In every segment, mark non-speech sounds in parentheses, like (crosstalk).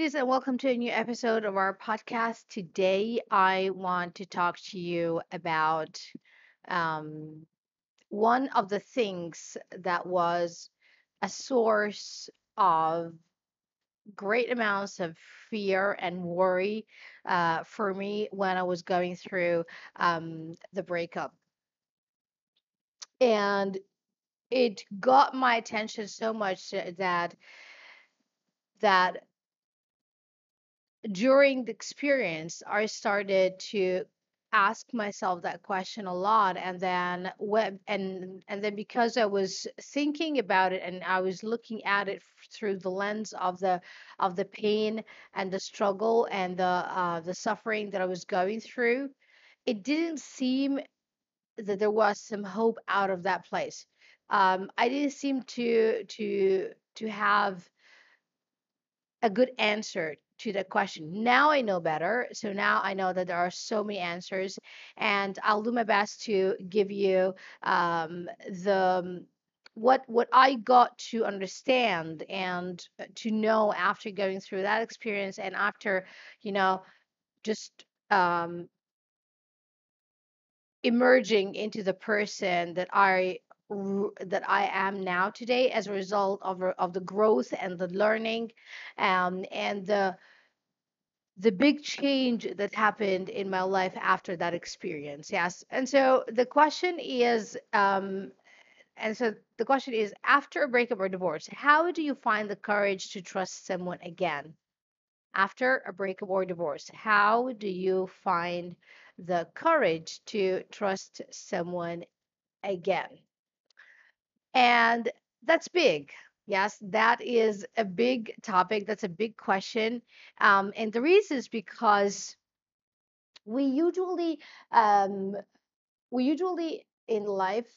ladies, and welcome to a new episode of our podcast. Today, I want to talk to you about um, one of the things that was a source of great amounts of fear and worry uh, for me when I was going through um, the breakup. And it got my attention so much that that during the experience, I started to ask myself that question a lot and then when and and then because I was thinking about it and I was looking at it through the lens of the of the pain and the struggle and the uh, the suffering that I was going through, it didn't seem that there was some hope out of that place. Um, I didn't seem to to to have a good answer to the question. Now I know better. So now I know that there are so many answers, and I'll do my best to give you um, the what what I got to understand and uh, to know after going through that experience and after you know just um, emerging into the person that I that I am now today as a result of of the growth and the learning um, and the the big change that happened in my life after that experience yes? And so the question is um and so the question is after a breakup or divorce how do you find the courage to trust someone again? After a breakup or divorce how do you find the courage to trust someone again and that's big. Yes, that is a big topic. That's a big question. Um, and the reason is because we usually, um, we usually in life,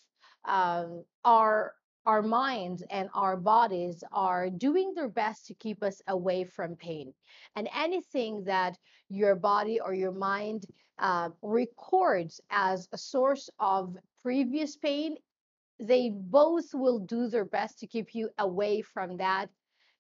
um, our our minds and our bodies are doing their best to keep us away from pain. And anything that your body or your mind uh, records as a source of previous pain they both will do their best to keep you away from that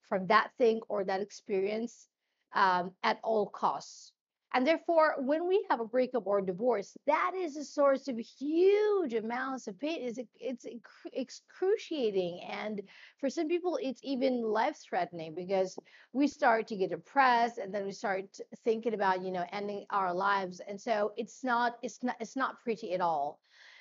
from that thing or that experience um, at all costs. And therefore when we have a breakup or divorce that is a source of huge amounts of pain. It's, it's excruciating. And for some people it's even life threatening because we start to get depressed and then we start thinking about you know ending our lives. And so it's not it's not it's not pretty at all.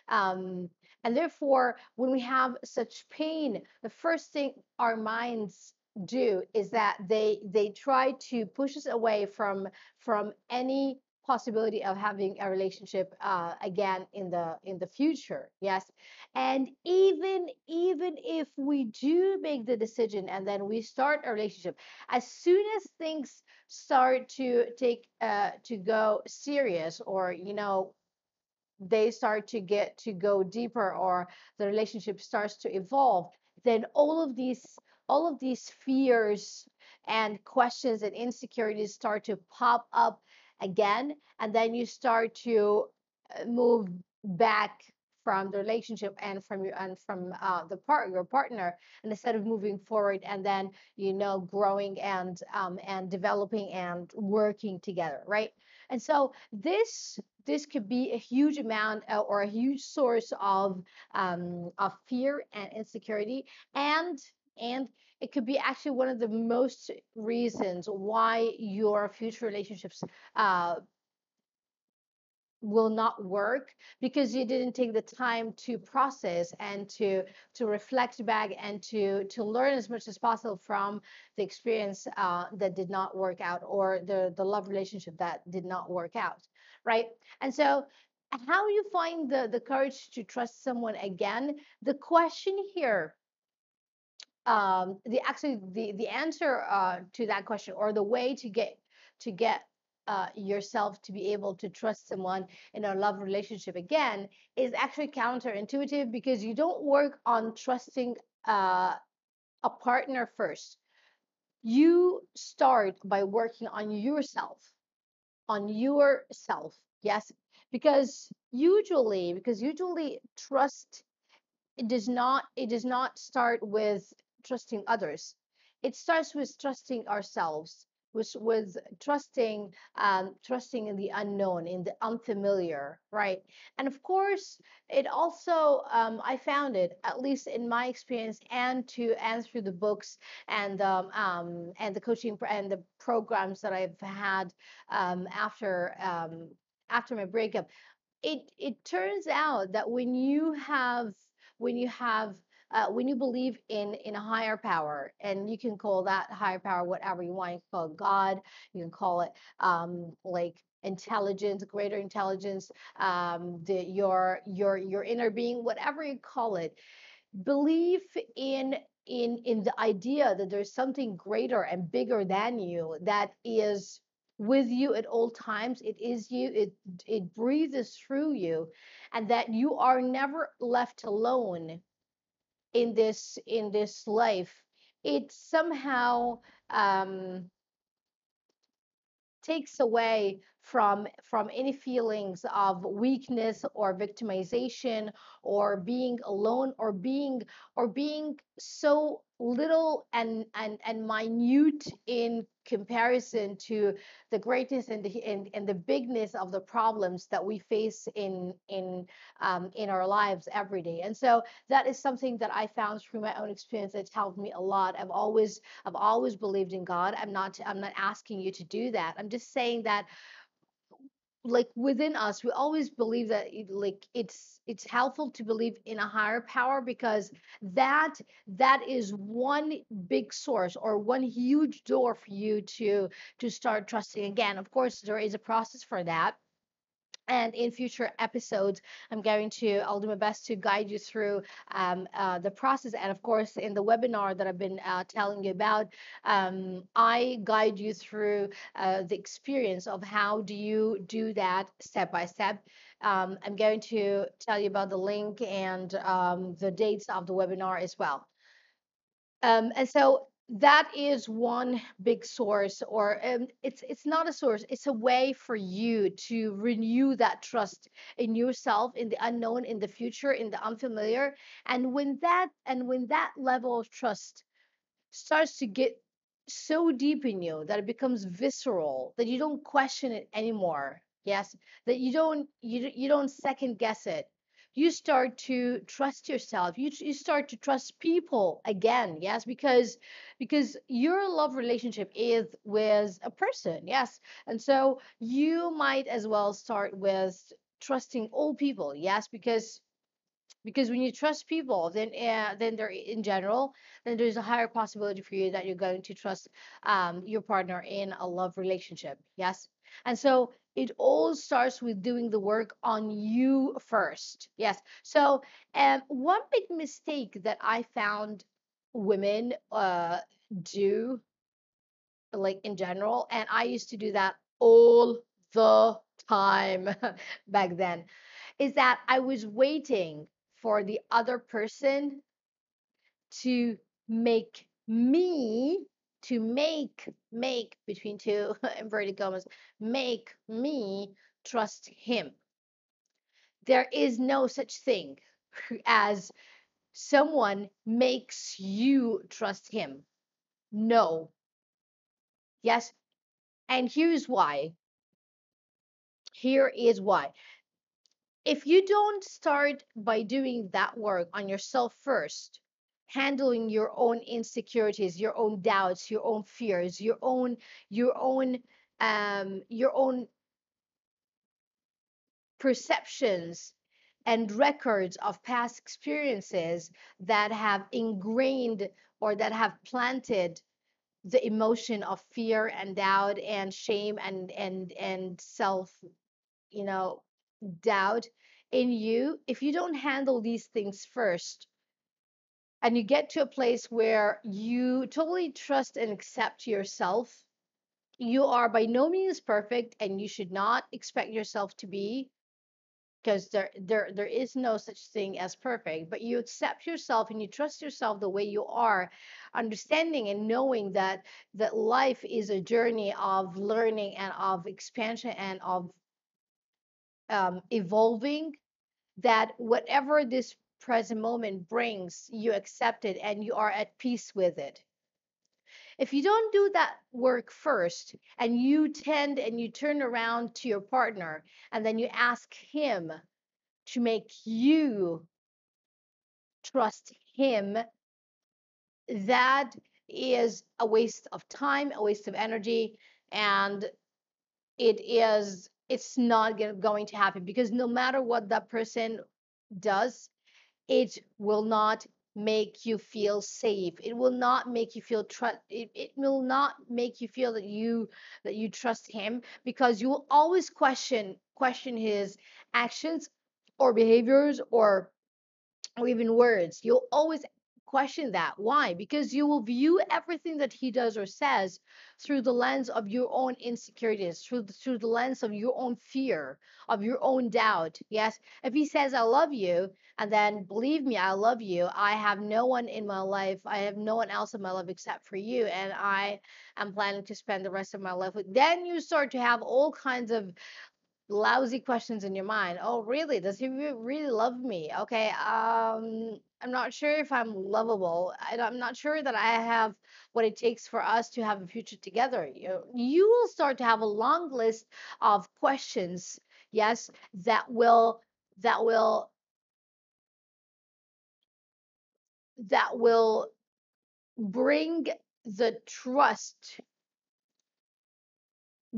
Um, and therefore, when we have such pain, the first thing our minds do is that they they try to push us away from from any possibility of having a relationship uh, again in the in the future yes? And even even if we do make the decision and then we start a relationship as soon as things start to take uh, to go serious or you know they start to get to go deeper or the relationship starts to evolve then all of these all of these fears and questions and insecurities start to pop up again and then you start to uh, move back from the relationship and from your and from uh, the part your partner and instead of moving forward and then you know growing and um, and developing and working together right? And so this this could be a huge amount uh, or a huge source of um, of fear and insecurity. And and it could be actually one of the most reasons why your future relationships uh, will not work because you didn't take the time to process and to to reflect back and to to learn as much as possible from the experience uh, that did not work out or the the love relationship that did not work out right and so how you find the the courage to trust someone again the question here um the actually the the answer uh to that question or the way to get to get uh, yourself to be able to trust someone in a love relationship again is actually counterintuitive because you don't work on trusting uh, a partner first. You start by working on yourself, on yourself. Yes, because usually, because usually trust it does not it does not start with trusting others. It starts with trusting ourselves was was trusting um trusting in the unknown in the unfamiliar right? And of course it also um i found it at least in my experience and to and through the books and um, um and the coaching and the programs that i've had um after um after my breakup it it turns out that when you have when you have uh, when you believe in in a higher power and you can call that higher power whatever you want you can call it god you can call it um like intelligence greater intelligence um the your your your inner being whatever you call it. Believe in in in the idea that there's something greater and bigger than you that is with you at all times. It is you. It it breathes through you and that you are never left alone in this in this life it somehow um takes away from from any feelings of weakness or victimization or being alone or being or being so little and and and minute in comparison to the greatness and the and, and the bigness of the problems that we face in in um, in our lives every day and so that is something that i found through my own experience that's helped me a lot i've always I've always believed in God. I'm not I'm not asking you to do that. I'm just saying that like within us we always believe that like it's it's helpful to believe in a higher power because that that is one big source or one huge door for you to to start trusting again. Of course there is a process for that and in future episodes i'm going to i'll do my best to guide you through um, uh, the process. And of course in the webinar that i've been uh, telling you about um, i guide you through uh, the experience of how do you do that step by step. Um, i'm going to tell you about the link and um, the dates of the webinar as well. Um, and so that is one big source, or um, it's it's not a source. It's a way for you to renew that trust in yourself, in the unknown, in the future, in the unfamiliar. And when that and when that level of trust starts to get so deep in you that it becomes visceral, that you don't question it anymore. Yes, that you don't you you don't second guess it you start to trust yourself. You, you start to trust people again yes because because your love relationship is with a person yes. And so you might as well start with trusting all people yes because because when you trust people then uh, then there in general then there's a higher possibility for you that you're going to trust um, your partner in a love relationship yes. And so it all starts with doing the work on you first. Yes. So um, one big mistake that i found women uh, do like in general and i used to do that all the time (laughs) back then is that I was waiting for the other person to make me to make make between two (laughs) inverted commas make me trust him. There is no such thing (laughs) as someone makes you trust him. No. Yes and here's why. Here is why. If you don't start by doing that work on yourself first, handling your own insecurities, your own doubts, your own fears, your own your own um your own perceptions and records of past experiences that have ingrained or that have planted the emotion of fear and doubt and shame and and and self you know doubt in you, if you don't handle these things first, and you get to a place where you totally trust and accept yourself, you are by no means perfect, and you should not expect yourself to be because there there there is no such thing as perfect. But you accept yourself and you trust yourself the way you are understanding and knowing that that life is a journey of learning and of expansion and of um, evolving that whatever this present moment brings, you accept it and you are at peace with it. if you don't do that work first and you tend and you turn around to your partner and then you ask him to make you trust him, that is a waste of time, a waste of energy, and it is it's not going to happen because no matter what that person does, it will not make you feel safe. It will not make you feel trust it, it will not make you feel that you that you trust him because you will always question question his actions or behaviors or or even words. You'll always question that why because you will view everything that he does or says through the lens of your own insecurities through the, through the lens of your own fear of your own doubt yes if he says i love you and then believe me i love you i have no one in my life i have no one else in my life except for you and i am planning to spend the rest of my life with then you start to have all kinds of lousy questions in your mind. Oh, really? Does he really love me? Okay. Um, I'm not sure if I'm lovable. I, am not sure that I have what it takes for us to have a future together. You, you will start to have a long list of questions. Yes, that will that will that will bring the trust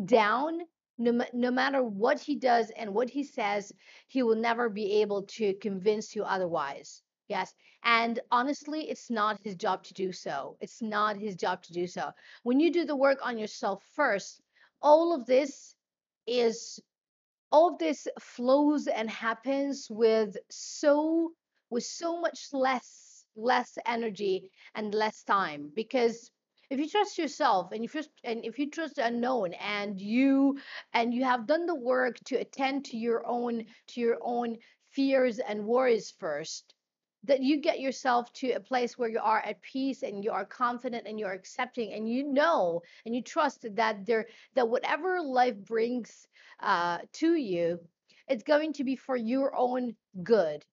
down no, no matter what he does and what he says, he will never be able to convince you otherwise. Yes. And honestly, it's not his job to do so. It's not his job to do so. When you do the work on yourself first, all of this is all of this flows and happens with so with so much less less energy and less time because if you trust yourself and if you and if you trust the unknown and you and you have done the work to attend to your own to your own fears and worries first that you get yourself to a place where you are at peace and you are confident and you're accepting and you know and you trust that there that whatever life brings uh, to you it's going to be for your own good.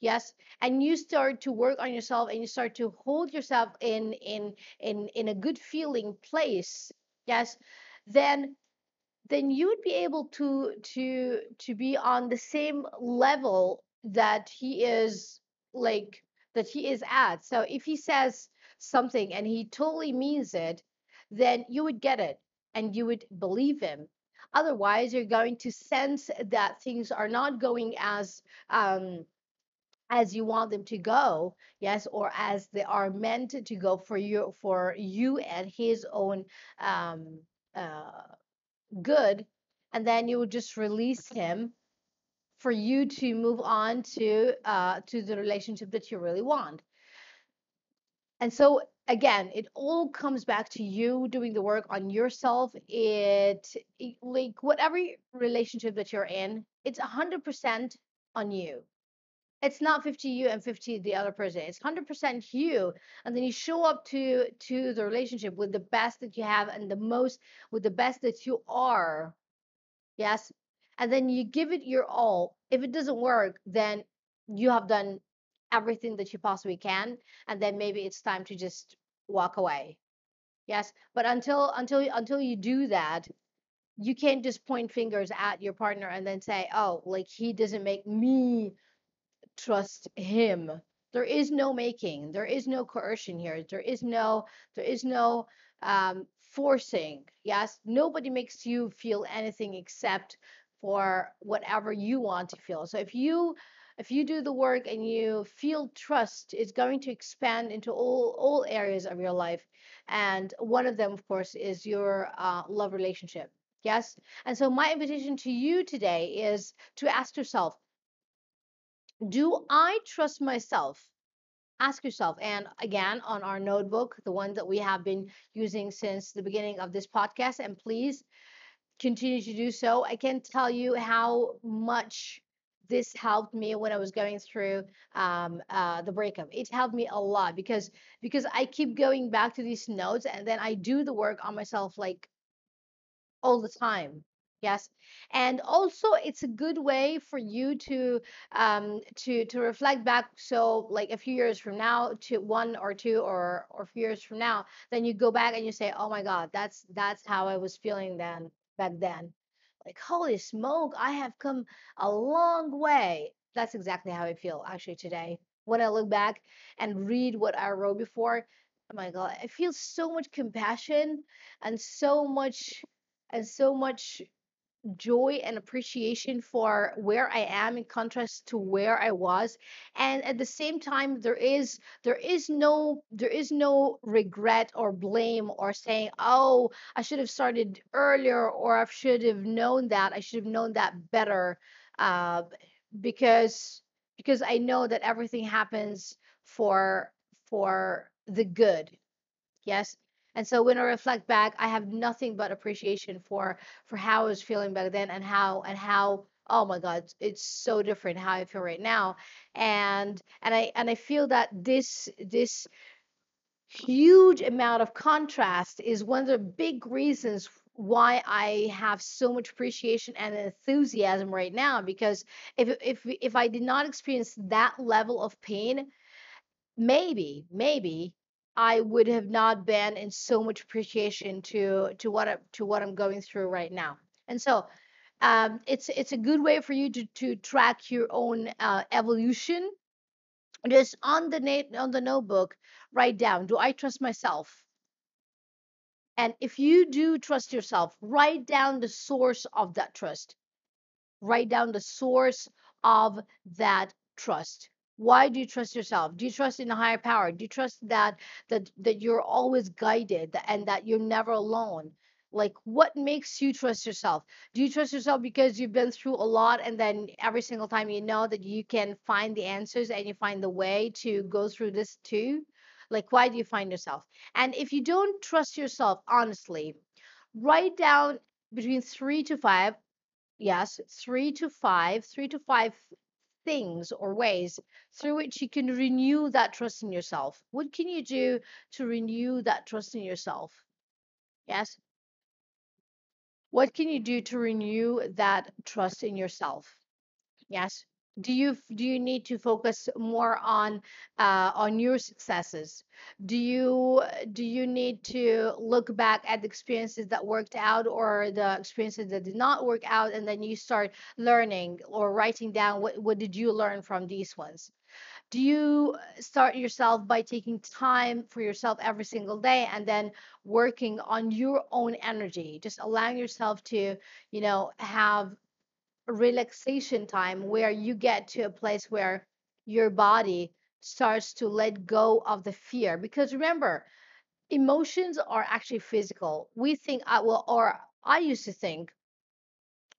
Yes? And you start to work on yourself and you start to hold yourself in in in in a good feeling place. Yes? Then then you would be able to to to be on the same level that he is like that he is at. So if he says something and he totally means it then you would get it and you would believe him. Otherwise you're going to sense that things are not going as um as you want them to go yes or as they are meant to go for you for you and his own um uh good and then you would just release him for you to move on to uh to the relationship that you really want. And so again it all comes back to you doing the work on yourself. It, it like whatever relationship that you're in it's 100% on you. It's not 50 you and 50 the other person. It's 100% you. And then you show up to to the relationship with the best that you have and the most with the best that you are. Yes and then you give it your all if it doesn't work then you have done everything that you possibly can and then maybe it's time to just walk away. Yes? But until until until you do that you can't just point fingers at your partner and then say oh like he doesn't make me trust him. There is no making. There is no coercion here. There is no there is no um, forcing. Yes? Nobody makes you feel anything except for whatever you want to feel so if you if you do the work and you feel trust it's going to expand into all all areas of your life and one of them of course is your uh, love relationship yes and so my invitation to you today is to ask yourself do I trust myself? Ask yourself. And again, on our notebook, the one that we have been using since the beginning of this podcast, and please continue to do so. I can't tell you how much this helped me when I was going through um, uh, the breakup. It helped me a lot because because I keep going back to these notes and then I do the work on myself like all the time. Yes. And also it's a good way for you to um to to reflect back so like a few years from now to one or two or or few years from now, then you go back and you say, "Oh my God, that's that's how I was feeling then back then." Like, holy smoke, I have come a long way. That's exactly how I feel actually today. When I look back and read what I wrote before, oh my God, I feel so much compassion and so much and so much joy and appreciation for where I am in contrast to where I was. And at the same time there is there is no there is no regret or blame or saying oh I should have started earlier or I should have known that I should have known that better. Uh, because because I know that everything happens for for the good. Yes. And so when I reflect back, I have nothing but appreciation for for how I was feeling back then and how and how oh my God, it's so different how I feel right now. And and I and I feel that this this huge amount of contrast is one of the big reasons why I have so much appreciation and enthusiasm right now because if if if I did not experience that level of pain maybe maybe i would have not been in so much appreciation to to what I, to what i'm going through right now. And so um, it's it's a good way for you to to track your own uh, evolution. Just on the na- on the notebook write down do i trust myself? And if you do trust yourself write down the source of that trust. Write down the source of that trust why do you trust yourself? Do you trust in a higher power? Do you trust that that that you're always guided and that you're never alone? Like what makes you trust yourself? Do you trust yourself because you've been through a lot and then every single time you know that you can find the answers and you find the way to go through this too? Like why do you find yourself? And if you don't trust yourself honestly write down between 3 to 5 Yes, three to five, three to five things or ways through which you can renew that trust in yourself. What can you do to renew that trust in yourself? Yes. What can you do to renew that trust in yourself? Yes. Do you do you need to focus more on uh, on your successes? Do you do you need to look back at the experiences that worked out or the experiences that did not work out, and then you start learning or writing down what what did you learn from these ones? Do you start yourself by taking time for yourself every single day and then working on your own energy, just allowing yourself to, you know, have relaxation time where you get to a place where your body starts to let go of the fear. Because remember emotions are actually physical. We think uh, i will or i used to think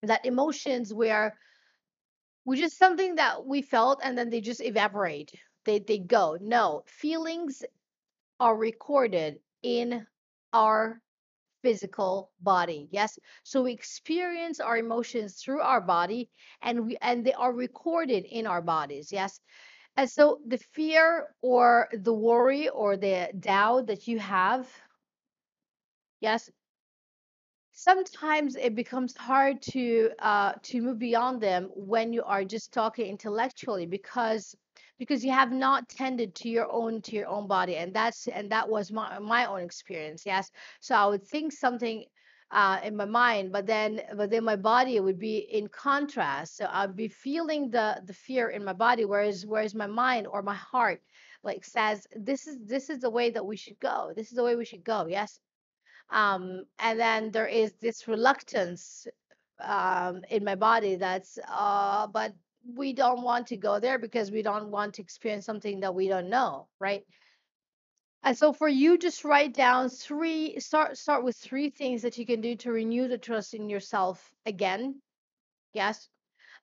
that emotions were were just something that we felt and then they just evaporate. They they go. No feelings are recorded in our physical body yes? So we experience our emotions through our body and we and they are recorded in our bodies yes? And so the fear or the worry or the doubt that you have yes? Sometimes it becomes hard to uh to move beyond them when you are just talking intellectually because because you have not tended to your own to your own body and that's and that was my my own experience yes. So i would think something uh in my mind but then but then my body would be in contrast. So i'd be feeling the the fear in my body whereas whereas my mind or my heart like says this is this is the way that we should go. This is the way we should go yes? Um, and then there is this reluctance um, in my body that's uh, but we don't want to go there because we don't want to experience something that we don't know right? And so for you just write down three start start with three things that you can do to renew the trust in yourself again yes?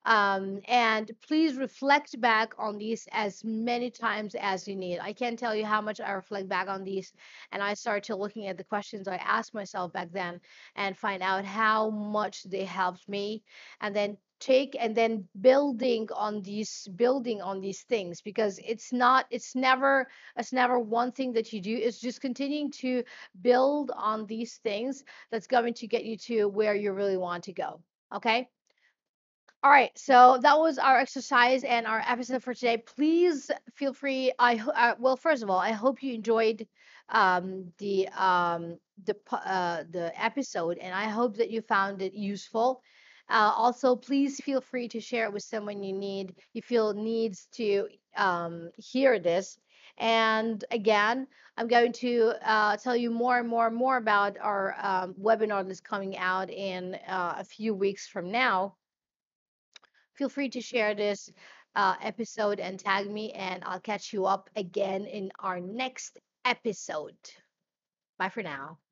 Um, and please reflect back on these as many times as you need. I can't tell you how much I reflect back on these, and I start to looking at the questions I asked myself back then and find out how much they helped me, and then take and then building on these building on these things because it's not it's never it's never one thing that you do it's just continuing to build on these things that's going to get you to where you really want to go okay all right, so that was our exercise and our episode for today. Please feel free. I uh, well, first of all, I hope you enjoyed um, the um, the uh, the episode, and I hope that you found it useful. Uh, also, please feel free to share it with someone you need you feel needs to um, hear this. And again, I'm going to uh, tell you more and more and more about our um, webinar that's coming out in uh, a few weeks from now Feel free to share this uh, episode and tag me, and I'll catch you up again in our next episode. Bye for now.